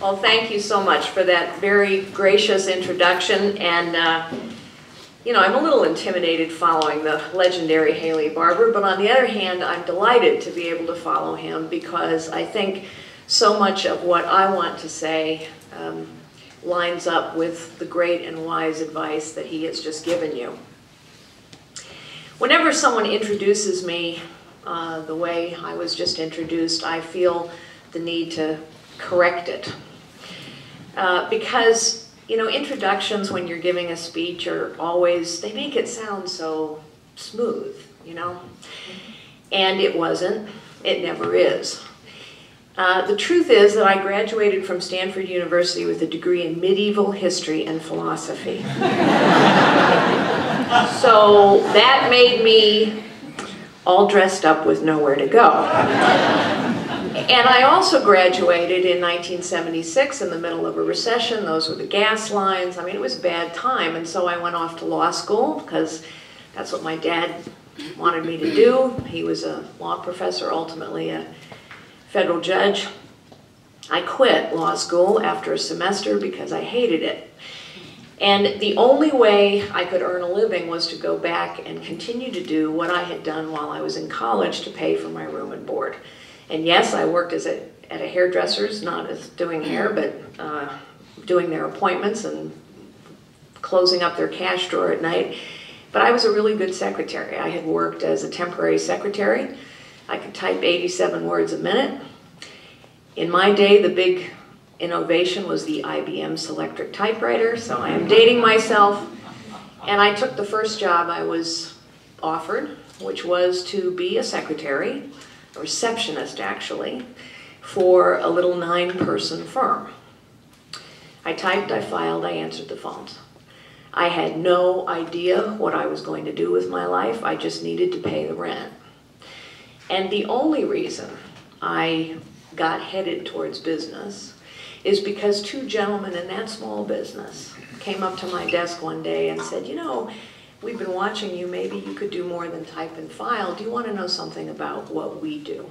Well, thank you so much for that very gracious introduction, and, uh, you know, I'm a little intimidated following the legendary Haley Barbour, but on the other hand, I'm delighted to be able to follow him because I think so much of what I want to say um, lines up with the great and wise advice that he has just given you. Whenever someone introduces me uh, the way I was just introduced, I feel the need to correct it. Uh, because, you know, introductions when you're giving a speech are always, they make it sound so smooth, you know? And it wasn't, it never is. Uh, the truth is that I graduated from Stanford University with a degree in medieval history and philosophy. so that made me all dressed up with nowhere to go. And I also graduated in 1976 in the middle of a recession. Those were the gas lines. I mean, it was a bad time. And so I went off to law school because that's what my dad wanted me to do. He was a law professor, ultimately a federal judge. I quit law school after a semester because I hated it. And the only way I could earn a living was to go back and continue to do what I had done while I was in college to pay for my room and board. And yes, I worked as a, at a hairdresser's, not as doing hair, but uh, doing their appointments and closing up their cash drawer at night. But I was a really good secretary. I had worked as a temporary secretary. I could type 87 words a minute. In my day, the big innovation was the IBM Selectric typewriter, so I am dating myself. And I took the first job I was offered, which was to be a secretary receptionist actually, for a little nine-person firm. I typed, I filed, I answered the phones. I had no idea what I was going to do with my life. I just needed to pay the rent. And the only reason I got headed towards business is because two gentlemen in that small business came up to my desk one day and said, you know, we've been watching you, maybe you could do more than type and file. Do you want to know something about what we do?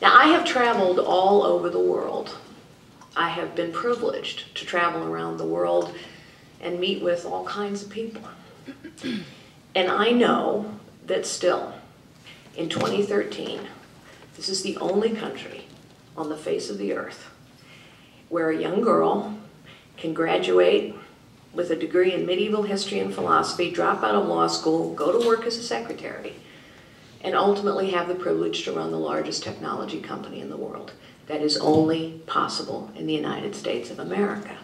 Now, I have traveled all over the world. I have been privileged to travel around the world and meet with all kinds of people. And I know that still, in 2013, this is the only country on the face of the earth where a young girl can graduate with a degree in medieval history and philosophy, drop out of law school, go to work as a secretary, and ultimately have the privilege to run the largest technology company in the world. That is only possible in the United States of America.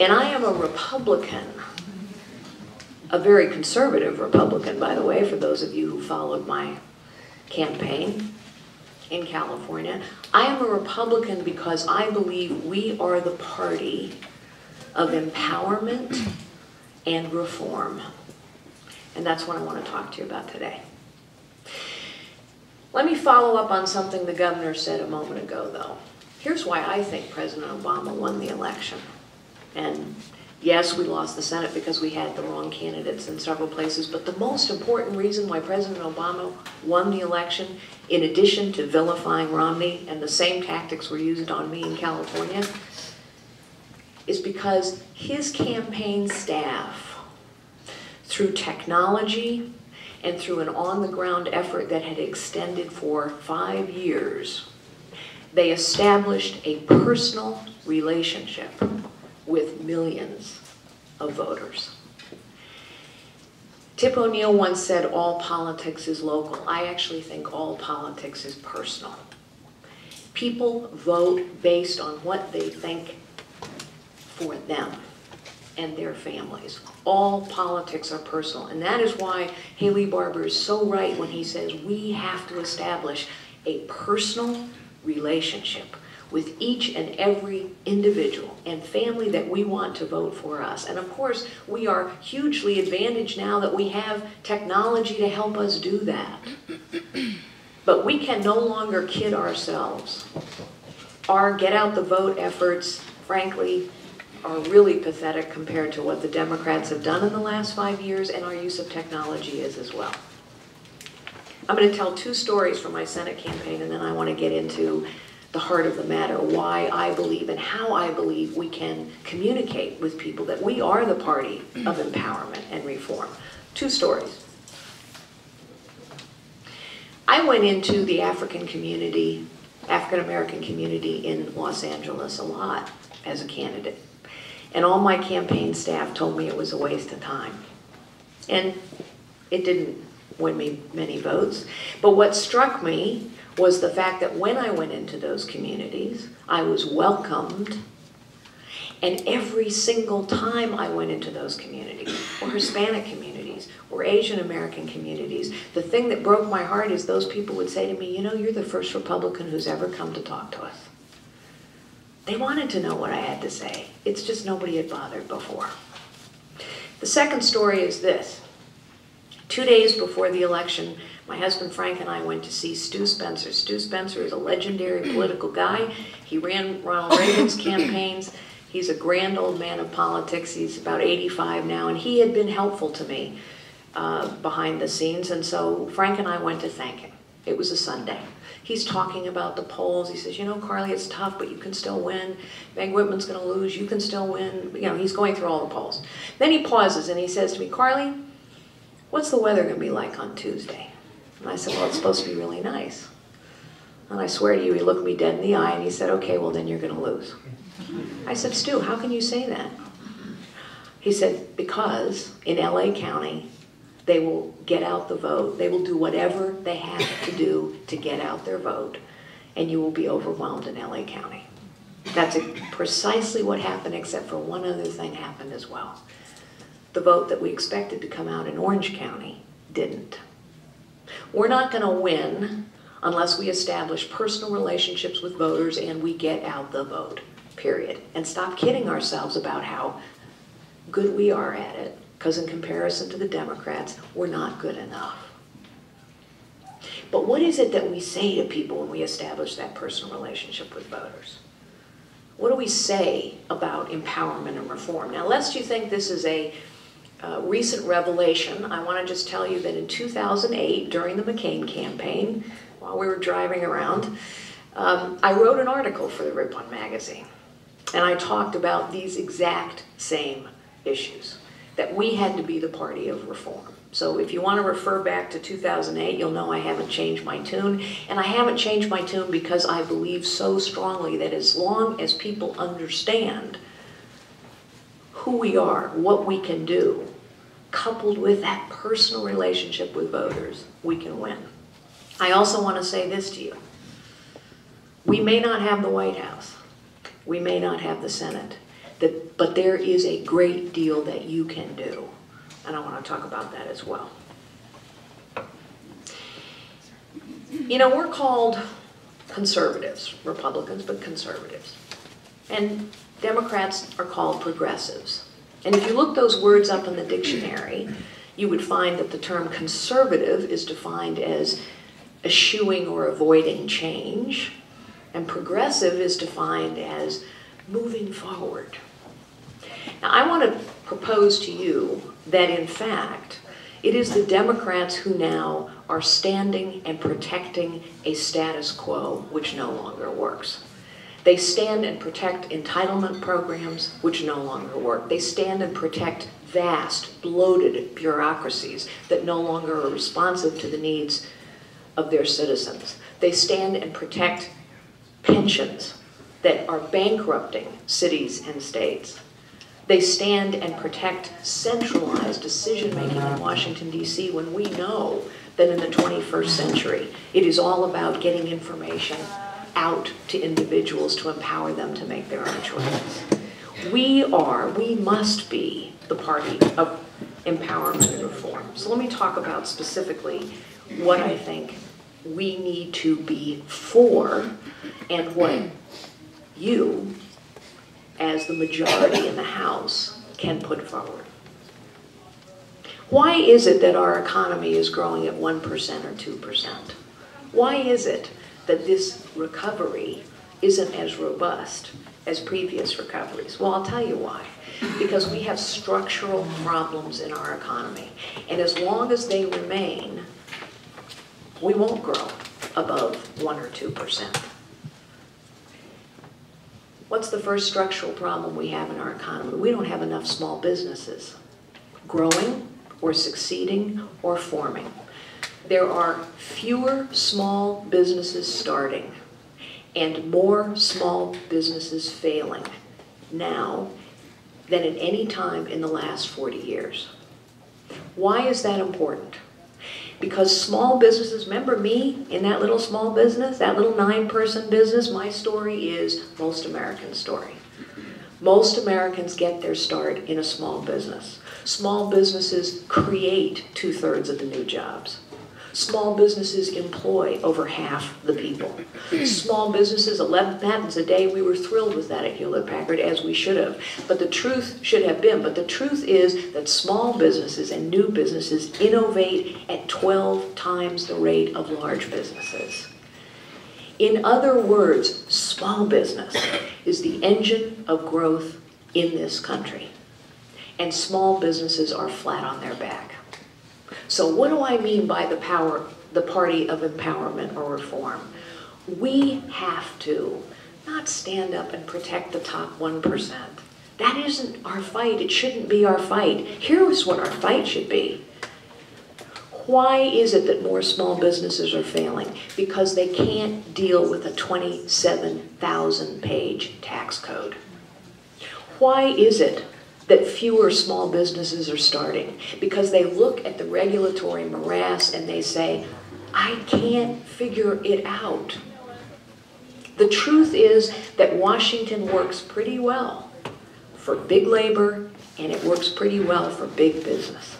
And I am a Republican, a very conservative Republican, by the way, for those of you who followed my campaign in California. I am a Republican because I believe we are the party of empowerment and reform. And that's what I want to talk to you about today. Let me follow up on something the governor said a moment ago, though. Here's why I think President Obama won the election. And Yes, we lost the Senate because we had the wrong candidates in several places, but the most important reason why President Obama won the election, in addition to vilifying Romney, and the same tactics were used on me in California, is because his campaign staff, through technology and through an on-the-ground effort that had extended for five years, they established a personal relationship with millions of voters. Tip O'Neill once said, all politics is local. I actually think all politics is personal. People vote based on what they think for them and their families. All politics are personal. And that is why Haley Barbour is so right when he says we have to establish a personal relationship with each and every individual and family that we want to vote for us. And of course, we are hugely advantaged now that we have technology to help us do that. But we can no longer kid ourselves. Our get out the vote efforts, frankly, are really pathetic compared to what the Democrats have done in the last five years and our use of technology is as well. I'm going to tell two stories from my Senate campaign, and then I want to get into the heart of the matter, why I believe and how I believe we can communicate with people that we are the party of empowerment and reform. Two stories. I went into the African community, African American community in Los Angeles a lot as a candidate. And all my campaign staff told me it was a waste of time. And it didn't win me many votes. But what struck me was the fact that when I went into those communities, I was welcomed. And every single time I went into those communities, or Hispanic communities, or Asian American communities, the thing that broke my heart is those people would say to me, you know, you're the first Republican who's ever come to talk to us. They wanted to know what I had to say. It's just nobody had bothered before. The second story is this. Two days before the election, my husband Frank and I went to see Stu Spencer. Stu Spencer is a legendary political guy. He ran Ronald Reagan's campaigns. He's a grand old man of politics. He's about 85 now, and he had been helpful to me uh, behind the scenes. And so Frank and I went to thank him. It was a Sunday. He's talking about the polls. He says, you know, Carly, it's tough, but you can still win. Meg Whitman's going to lose. You can still win. You know, he's going through all the polls. Then he pauses and he says to me, Carly, what's the weather going to be like on Tuesday? And I said, well, it's supposed to be really nice. And I swear to you, he looked me dead in the eye and he said, okay, well, then you're going to lose. I said, Stu, how can you say that? He said, because in LA County, they will get out the vote. They will do whatever they have to do to get out their vote, and you will be overwhelmed in LA County. That's precisely what happened, except for one other thing happened as well. The vote that we expected to come out in Orange County didn't. We're not going to win unless we establish personal relationships with voters and we get out the vote, period. And stop kidding ourselves about how good we are at it, because in comparison to the Democrats, we're not good enough. But what is it that we say to people when we establish that personal relationship with voters? What do we say about empowerment and reform? Now, lest you think this is a uh, recent revelation, I want to just tell you that in 2008, during the McCain campaign, while we were driving around, um, I wrote an article for the Ripon magazine. And I talked about these exact same issues, that we had to be the party of reform. So if you want to refer back to 2008, you'll know I haven't changed my tune. And I haven't changed my tune because I believe so strongly that as long as people understand who we are, what we can do, coupled with that personal relationship with voters, we can win. I also want to say this to you. We may not have the White House. We may not have the Senate. But there is a great deal that you can do. And I want to talk about that as well. You know, we're called conservatives, Republicans, but conservatives. And Democrats are called progressives. And if you look those words up in the dictionary, you would find that the term conservative is defined as eschewing or avoiding change, and progressive is defined as moving forward. Now, I want to propose to you that, in fact, it is the Democrats who now are standing and protecting a status quo which no longer works. They stand and protect entitlement programs which no longer work. They stand and protect vast, bloated bureaucracies that no longer are responsive to the needs of their citizens. They stand and protect pensions that are bankrupting cities and states. They stand and protect centralized decision-making in Washington, D.C. when we know that in the 21st century, it is all about getting information out to individuals to empower them to make their own choices. We are, we must be the party of empowerment and reform. So let me talk about specifically what I think we need to be for and what you, as the majority in the House, can put forward. Why is it that our economy is growing at 1% or 2%? Why is it that this recovery isn't as robust as previous recoveries? Well, I'll tell you why. Because we have structural problems in our economy. And as long as they remain, we won't grow above 1 or 2%. What's the first structural problem we have in our economy? We don't have enough small businesses growing or succeeding or forming. There are fewer small businesses starting and more small businesses failing now than at any time in the last 40 years. Why is that important? Because small businesses, remember me in that little small business, that little nine person business? My story is most American story. Most Americans get their start in a small business. Small businesses create two thirds of the new jobs. Small businesses employ over half the people. Small businesses, 11 patents a day, we were thrilled with that at Hewlett Packard, as we should have. But the truth should have been, but the truth is that small businesses and new businesses innovate at 12 times the rate of large businesses. In other words, small business is the engine of growth in this country. And small businesses are flat on their back. So what do I mean by the power, the party of empowerment or reform? We have to not stand up and protect the top 1%. That isn't our fight. It shouldn't be our fight. Here's what our fight should be. Why is it that more small businesses are failing? Because they can't deal with a 27,000 page tax code. Why is it that fewer small businesses are starting because they look at the regulatory morass and they say, I can't figure it out. The truth is that Washington works pretty well for big labor and it works pretty well for big business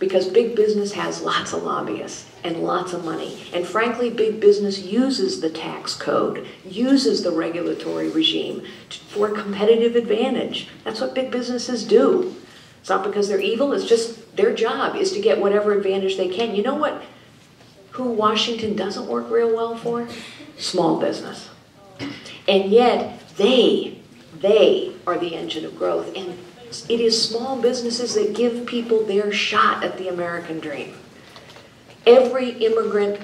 because big business has lots of lobbyists and lots of money. And frankly, big business uses the tax code, uses the regulatory regime for competitive advantage. That's what big businesses do. It's not because they're evil, it's just their job is to get whatever advantage they can. You know what? Who Washington doesn't work real well for? Small business. And yet, they, they are the engine of growth. And it is small businesses that give people their shot at the American dream. Every immigrant,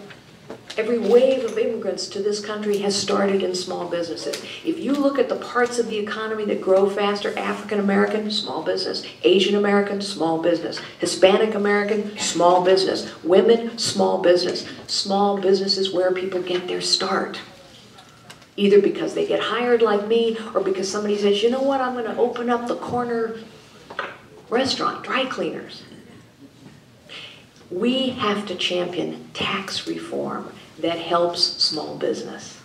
every wave of immigrants to this country has started in small businesses. If you look at the parts of the economy that grow faster, African American, small business, Asian American, small business, Hispanic American, small business, women, small business. Small business is where people get their start. Either because they get hired like me or because somebody says, you know what, I'm going to open up the corner restaurant, dry cleaners. We have to champion tax reform that helps small business.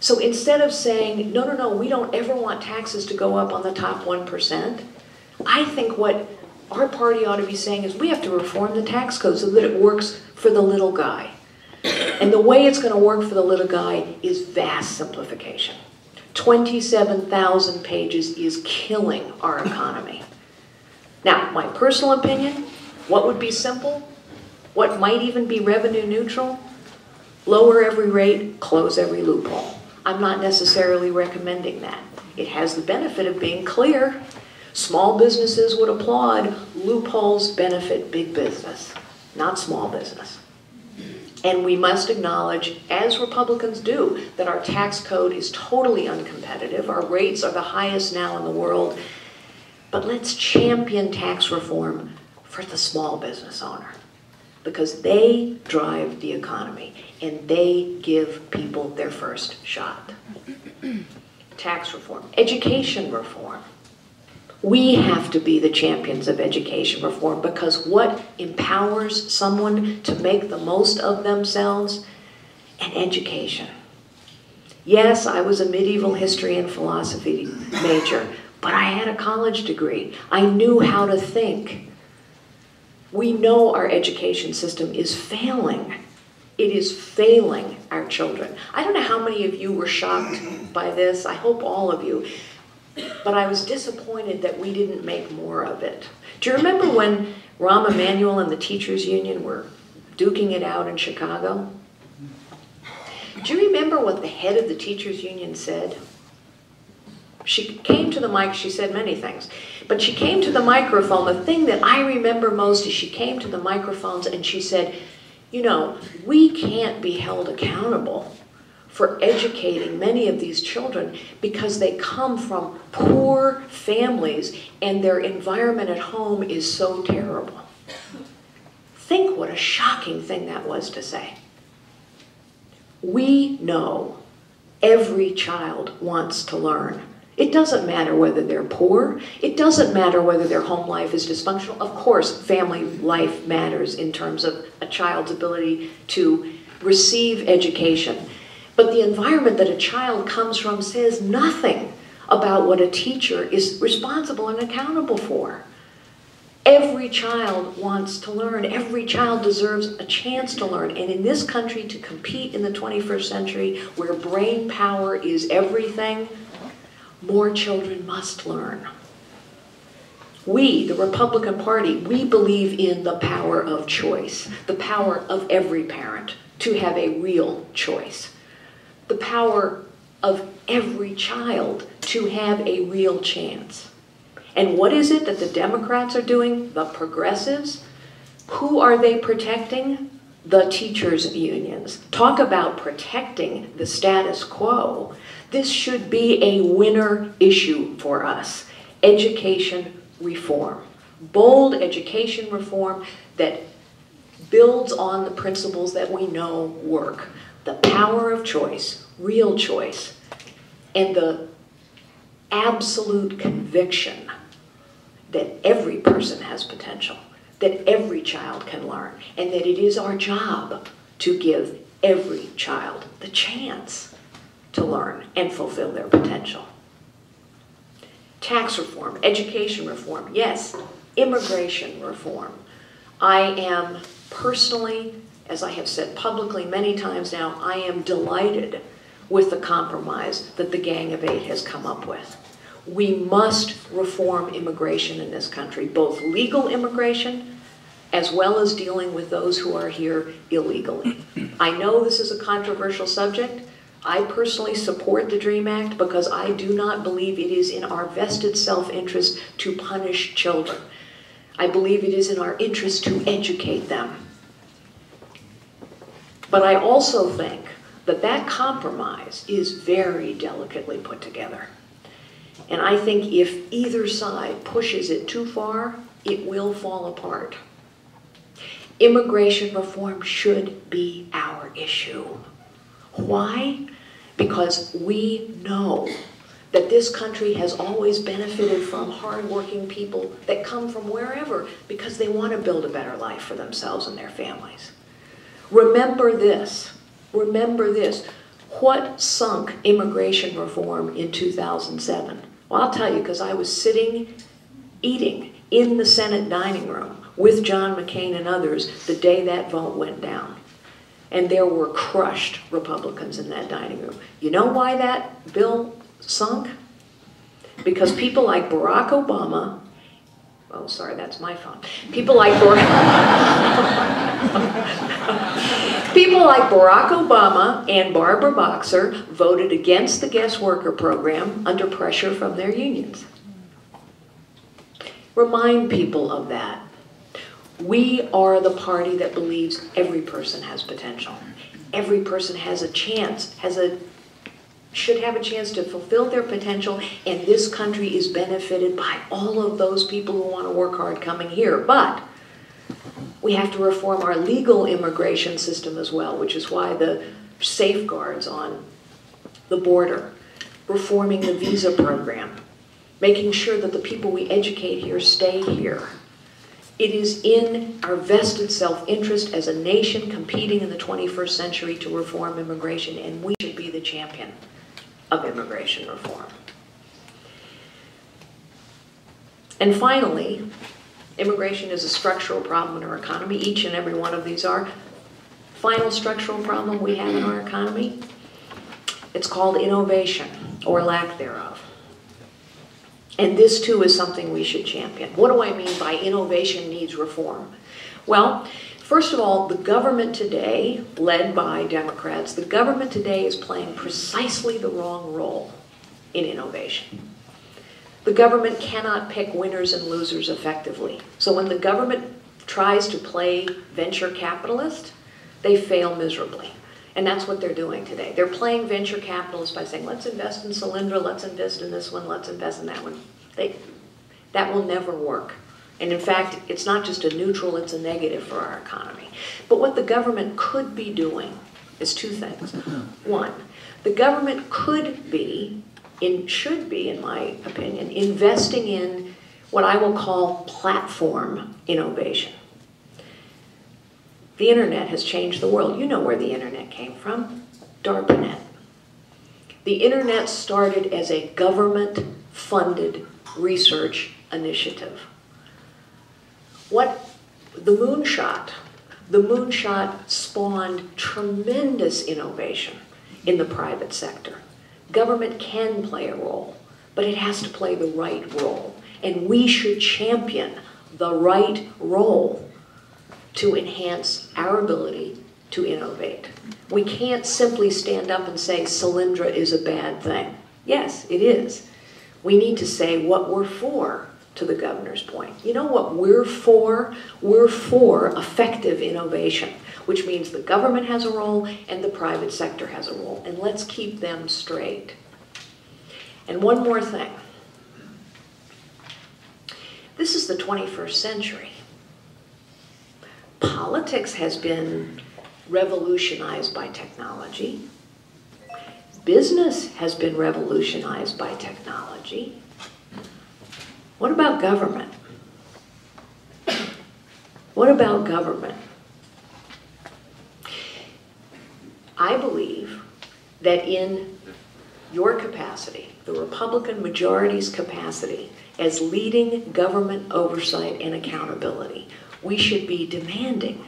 So instead of saying, no, no, no, we don't ever want taxes to go up on the top 1%, I think what our party ought to be saying is we have to reform the tax code so that it works for the little guy. And the way it's going to work for the little guy is vast simplification. 27,000 pages is killing our economy. Now, my personal opinion, what would be simple? What might even be revenue neutral? Lower every rate, close every loophole. I'm not necessarily recommending that. It has the benefit of being clear. Small businesses would applaud. Loopholes benefit big business, not small business. And we must acknowledge, as Republicans do, that our tax code is totally uncompetitive. Our rates are the highest now in the world. But let's champion tax reform for the small business owner because they drive the economy and they give people their first shot. Tax reform, education reform. We have to be the champions of education reform because what empowers someone to make the most of themselves? An education. Yes, I was a medieval history and philosophy major, but I had a college degree. I knew how to think. We know our education system is failing. It is failing our children. I don't know how many of you were shocked by this. I hope all of you. But I was disappointed that we didn't make more of it. Do you remember when Rahm Emanuel and the teachers union were duking it out in Chicago? Do you remember what the head of the teachers union said? She came to the mic, she said many things, but she came to the microphone. The thing that I remember most is she came to the microphones and she said, You know, we can't be held accountable for educating many of these children because they come from poor families and their environment at home is so terrible. Think what a shocking thing that was to say. We know every child wants to learn. It doesn't matter whether they're poor. It doesn't matter whether their home life is dysfunctional. Of course, family life matters in terms of a child's ability to receive education. But the environment that a child comes from says nothing about what a teacher is responsible and accountable for. Every child wants to learn. Every child deserves a chance to learn. And in this country, to compete in the 21st century, where brain power is everything, more children must learn. We, the Republican Party, we believe in the power of choice, the power of every parent to have a real choice the power of every child to have a real chance. And what is it that the Democrats are doing? The progressives? Who are they protecting? The teachers' unions. Talk about protecting the status quo. This should be a winner issue for us. Education reform. Bold education reform that builds on the principles that we know work the power of choice, real choice, and the absolute conviction that every person has potential, that every child can learn, and that it is our job to give every child the chance to learn and fulfill their potential. Tax reform, education reform, yes, immigration reform. I am personally as I have said publicly many times now, I am delighted with the compromise that the Gang of Eight has come up with. We must reform immigration in this country, both legal immigration as well as dealing with those who are here illegally. I know this is a controversial subject. I personally support the DREAM Act because I do not believe it is in our vested self-interest to punish children. I believe it is in our interest to educate them. But I also think that that compromise is very delicately put together. And I think if either side pushes it too far, it will fall apart. Immigration reform should be our issue. Why? Because we know that this country has always benefited from hardworking people that come from wherever because they want to build a better life for themselves and their families. Remember this. Remember this. What sunk immigration reform in 2007? Well, I'll tell you, because I was sitting eating in the Senate dining room with John McCain and others the day that vote went down. And there were crushed Republicans in that dining room. You know why that bill sunk? Because people like Barack Obama, oh, sorry, that's my phone. People like Barack. People like Barack Obama and Barbara Boxer voted against the guest worker program under pressure from their unions. Remind people of that. We are the party that believes every person has potential. Every person has a chance, has a should have a chance to fulfill their potential, and this country is benefited by all of those people who want to work hard coming here. But we have to reform our legal immigration system as well, which is why the safeguards on the border, reforming the visa program, making sure that the people we educate here stay here. It is in our vested self-interest as a nation competing in the 21st century to reform immigration, and we should be the champion of immigration reform. And finally, Immigration is a structural problem in our economy. Each and every one of these are. Final structural problem we have in our economy, it's called innovation, or lack thereof. And this too is something we should champion. What do I mean by innovation needs reform? Well, first of all, the government today, led by Democrats, the government today is playing precisely the wrong role in innovation. The government cannot pick winners and losers effectively. So when the government tries to play venture capitalist, they fail miserably. And that's what they're doing today. They're playing venture capitalists by saying, let's invest in Solyndra, let's invest in this one, let's invest in that one. They, that will never work. And in fact, it's not just a neutral, it's a negative for our economy. But what the government could be doing is two things. One, the government could be, in, should be, in my opinion, investing in what I will call platform innovation. The internet has changed the world. You know where the internet came from, DARPANET. The internet started as a government-funded research initiative. What the moonshot, the moonshot spawned tremendous innovation in the private sector. Government can play a role, but it has to play the right role. And we should champion the right role to enhance our ability to innovate. We can't simply stand up and say Solyndra is a bad thing. Yes, it is. We need to say what we're for to the governor's point. You know what we're for? We're for effective innovation, which means the government has a role and the private sector has a role. And let's keep them straight. And one more thing. This is the 21st century. Politics has been revolutionized by technology. Business has been revolutionized by technology. What about government? What about government? I believe that in your capacity, the Republican majority's capacity, as leading government oversight and accountability, we should be demanding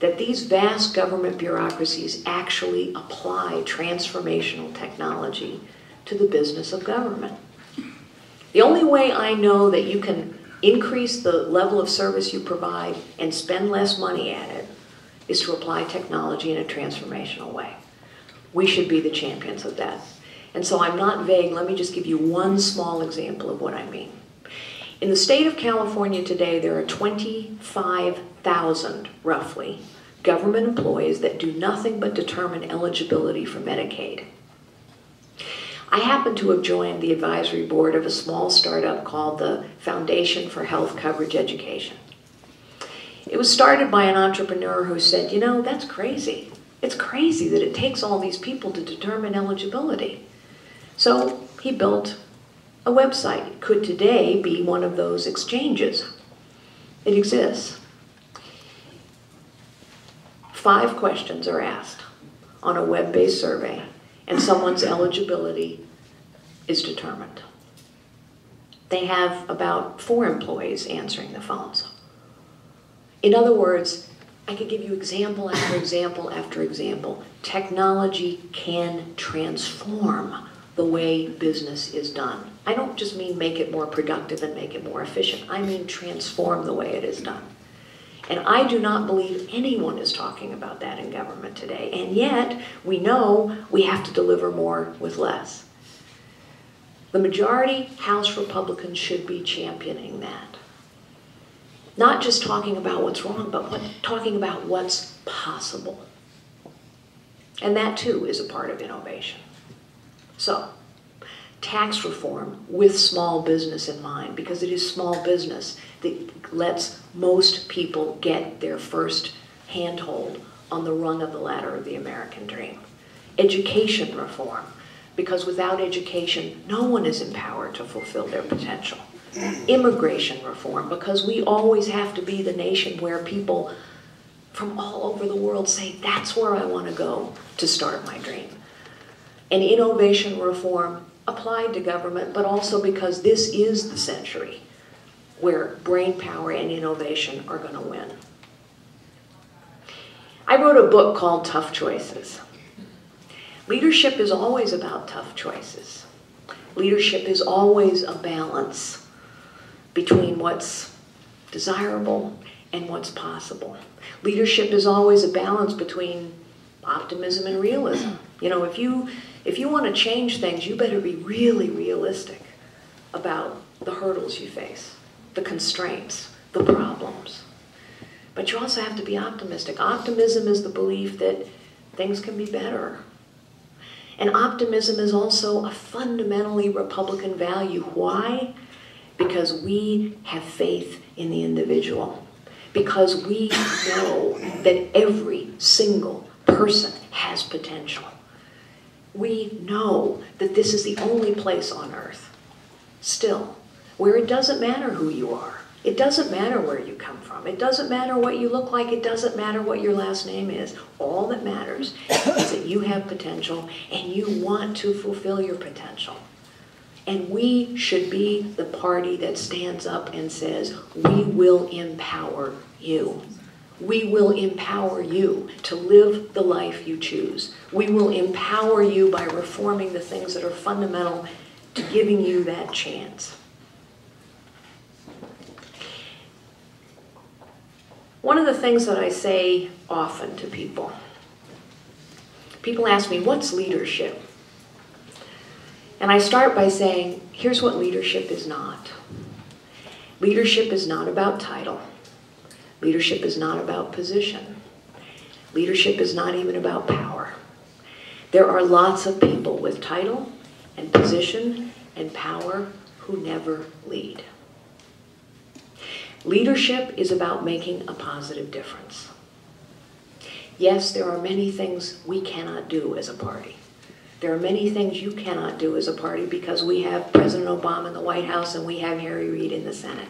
that these vast government bureaucracies actually apply transformational technology to the business of government. The only way I know that you can increase the level of service you provide and spend less money at it is to apply technology in a transformational way. We should be the champions of that. And so I'm not vague. Let me just give you one small example of what I mean. In the state of California today, there are 25,000, roughly, government employees that do nothing but determine eligibility for Medicaid. I happen to have joined the advisory board of a small startup called the Foundation for Health Coverage Education. It was started by an entrepreneur who said, you know, that's crazy. It's crazy that it takes all these people to determine eligibility. So he built a website. Could today be one of those exchanges. It exists. Five questions are asked on a web-based survey and someone's eligibility is determined. They have about four employees answering the phones. In other words, I could give you example after example after example. Technology can transform the way business is done. I don't just mean make it more productive and make it more efficient. I mean transform the way it is done. And I do not believe anyone is talking about that in government today. And yet, we know we have to deliver more with less. The majority House Republicans should be championing that. Not just talking about what's wrong, but what, talking about what's possible. And that too is a part of innovation. So, tax reform with small business in mind, because it is small business that lets most people get their first handhold on the rung of the ladder of the American dream. Education reform, because without education, no one is empowered to fulfill their potential. Immigration reform, because we always have to be the nation where people from all over the world say, that's where I want to go to start my dream. And innovation reform applied to government, but also because this is the century where brain power and innovation are going to win. I wrote a book called Tough Choices. Leadership is always about tough choices. Leadership is always a balance between what's desirable and what's possible. Leadership is always a balance between optimism and realism. You know, if you if you want to change things, you better be really realistic about the hurdles you face, the constraints, the problems. But you also have to be optimistic. Optimism is the belief that things can be better. And optimism is also a fundamentally Republican value. Why? Because we have faith in the individual. Because we know that every single person has potential. We know that this is the only place on earth, still, where it doesn't matter who you are. It doesn't matter where you come from. It doesn't matter what you look like. It doesn't matter what your last name is. All that matters is that you have potential and you want to fulfill your potential. And we should be the party that stands up and says, we will empower you. We will empower you to live the life you choose. We will empower you by reforming the things that are fundamental to giving you that chance. One of the things that I say often to people, people ask me, what's leadership? And I start by saying, here's what leadership is not. Leadership is not about title. Leadership is not about position. Leadership is not even about power. There are lots of people with title and position and power who never lead. Leadership is about making a positive difference. Yes, there are many things we cannot do as a party. There are many things you cannot do as a party because we have President Obama in the White House and we have Harry Reid in the Senate.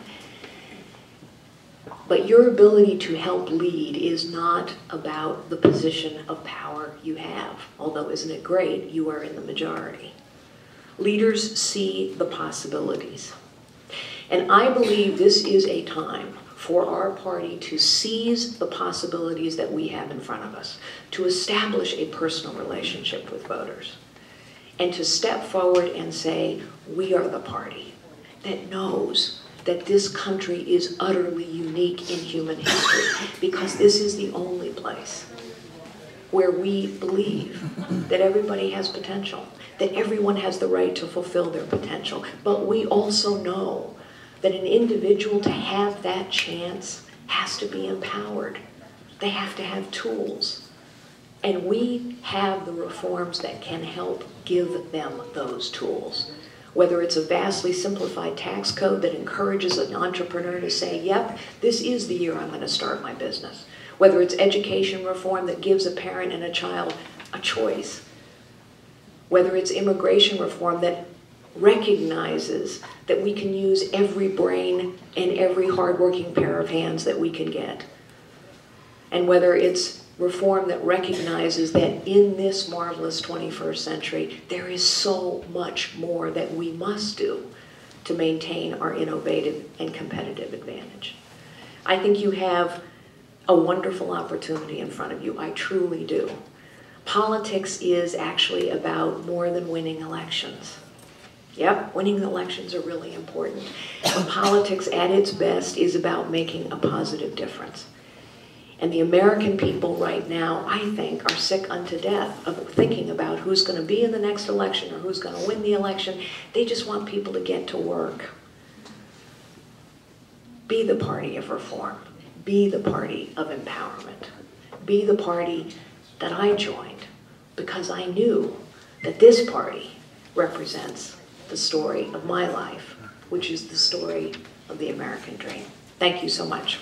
But your ability to help lead is not about the position of power you have. Although, isn't it great? You are in the majority. Leaders see the possibilities. And I believe this is a time for our party to seize the possibilities that we have in front of us, to establish a personal relationship with voters, and to step forward and say, we are the party that knows that this country is utterly unique in human history because this is the only place where we believe that everybody has potential, that everyone has the right to fulfill their potential. But we also know that an individual to have that chance has to be empowered. They have to have tools. And we have the reforms that can help give them those tools whether it's a vastly simplified tax code that encourages an entrepreneur to say, yep, this is the year I'm going to start my business, whether it's education reform that gives a parent and a child a choice, whether it's immigration reform that recognizes that we can use every brain and every hardworking pair of hands that we can get, and whether it's reform that recognizes that in this marvelous 21st century, there is so much more that we must do to maintain our innovative and competitive advantage. I think you have a wonderful opportunity in front of you. I truly do. Politics is actually about more than winning elections. Yep, winning elections are really important. But politics at its best is about making a positive difference. And the American people right now, I think, are sick unto death of thinking about who's going to be in the next election or who's going to win the election. They just want people to get to work. Be the party of reform. Be the party of empowerment. Be the party that I joined because I knew that this party represents the story of my life, which is the story of the American dream. Thank you so much.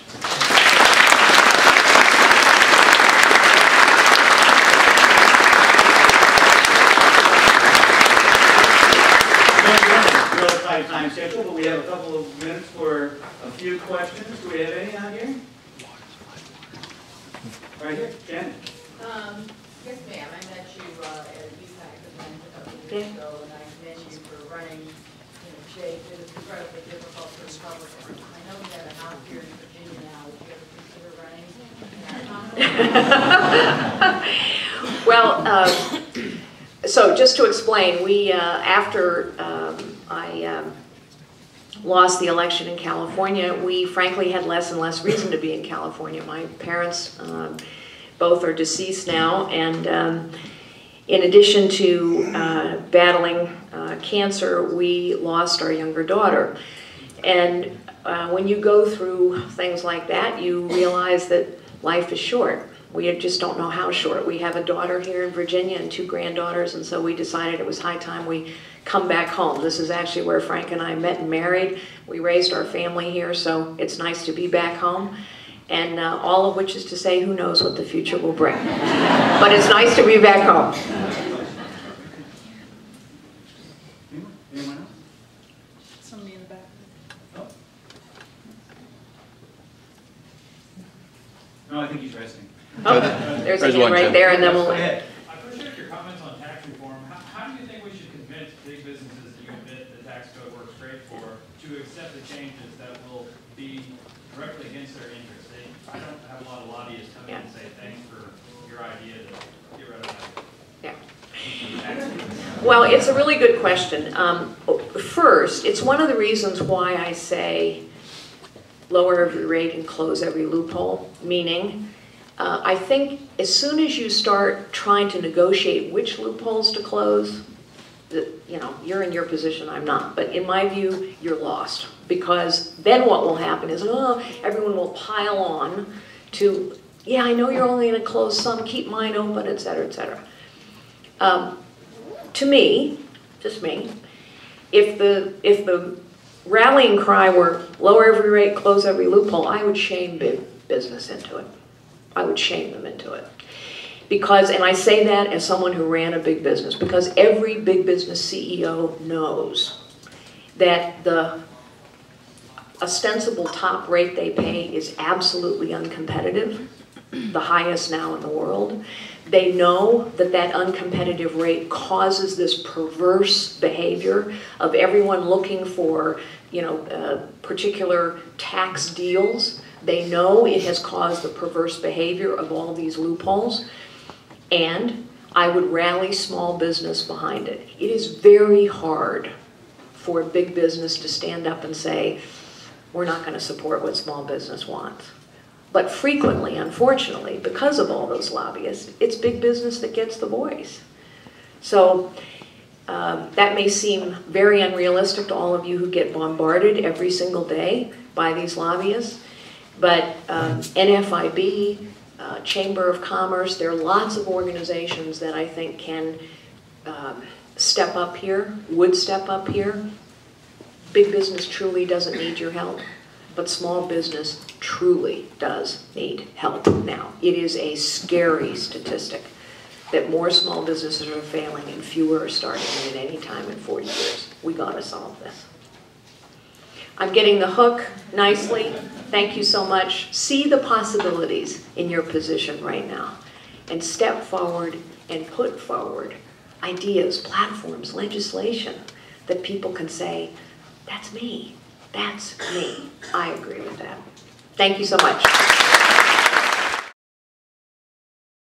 real tight time schedule, but we have a couple of minutes for a few questions. Do we have any out here? Right here, Janet. Um, yes, ma'am, I met you, uh, at UPAC event a couple of years ago, and I commend you for running, you know, Jake, it was incredibly difficult for Republicans. I know we have a house here in Virginia now, would you ever consider running? Well, uh, so just to explain, we, uh, after um, I um, lost the election in California, we frankly had less and less reason to be in California. My parents um, both are deceased now, and um, in addition to uh, battling uh, cancer, we lost our younger daughter. And uh, when you go through things like that, you realize that life is short. We just don't know how short. We have a daughter here in Virginia and two granddaughters, and so we decided it was high time we come back home. This is actually where Frank and I met and married. We raised our family here, so it's nice to be back home. And uh, all of which is to say, who knows what the future will bring. but it's nice to be back home. Anyone? Anyone else? Somebody in the back. Oh. No, I think he's resting. Oh, there's a There's hand one, right there, and then we'll. ahead. I appreciate your comments on tax reform. How, how do you think we should convince big businesses that you admit the tax code works great for to accept the changes that will be directly against their interests? They, I don't have a lot of lobbyists come in and say, thanks for your idea to get rid of that. Yeah. Well, it's a really good question. Um, First, it's one of the reasons why I say lower every rate and close every loophole, meaning, uh, I think as soon as you start trying to negotiate which loopholes to close, that, you know, you're in your position, I'm not. But in my view, you're lost. Because then what will happen is, oh, everyone will pile on to, yeah, I know you're only gonna close some, keep mine open, et cetera, et cetera. Um, to me, just me, if the, if the rallying cry were lower every rate, close every loophole, I would shame big business into it. I would shame them into it. Because, and I say that as someone who ran a big business, because every big business CEO knows that the ostensible top rate they pay is absolutely uncompetitive, the highest now in the world. They know that that uncompetitive rate causes this perverse behavior of everyone looking for, you know, uh, particular tax deals. They know it has caused the perverse behavior of all these loopholes. And I would rally small business behind it. It is very hard for big business to stand up and say, we're not going to support what small business wants. But frequently, unfortunately, because of all those lobbyists, it's big business that gets the voice. So um, that may seem very unrealistic to all of you who get bombarded every single day by these lobbyists, but um, NFIB, uh, Chamber of Commerce, there are lots of organizations that I think can um, step up here, would step up here. Big business truly doesn't need your help, but small business truly does need help now. It is a scary statistic that more small businesses are failing and fewer are starting at any time in 40 years. We gotta solve this. I'm getting the hook nicely. Thank you so much. See the possibilities in your position right now and step forward and put forward ideas, platforms, legislation that people can say, that's me, that's me. I agree with that. Thank you so much.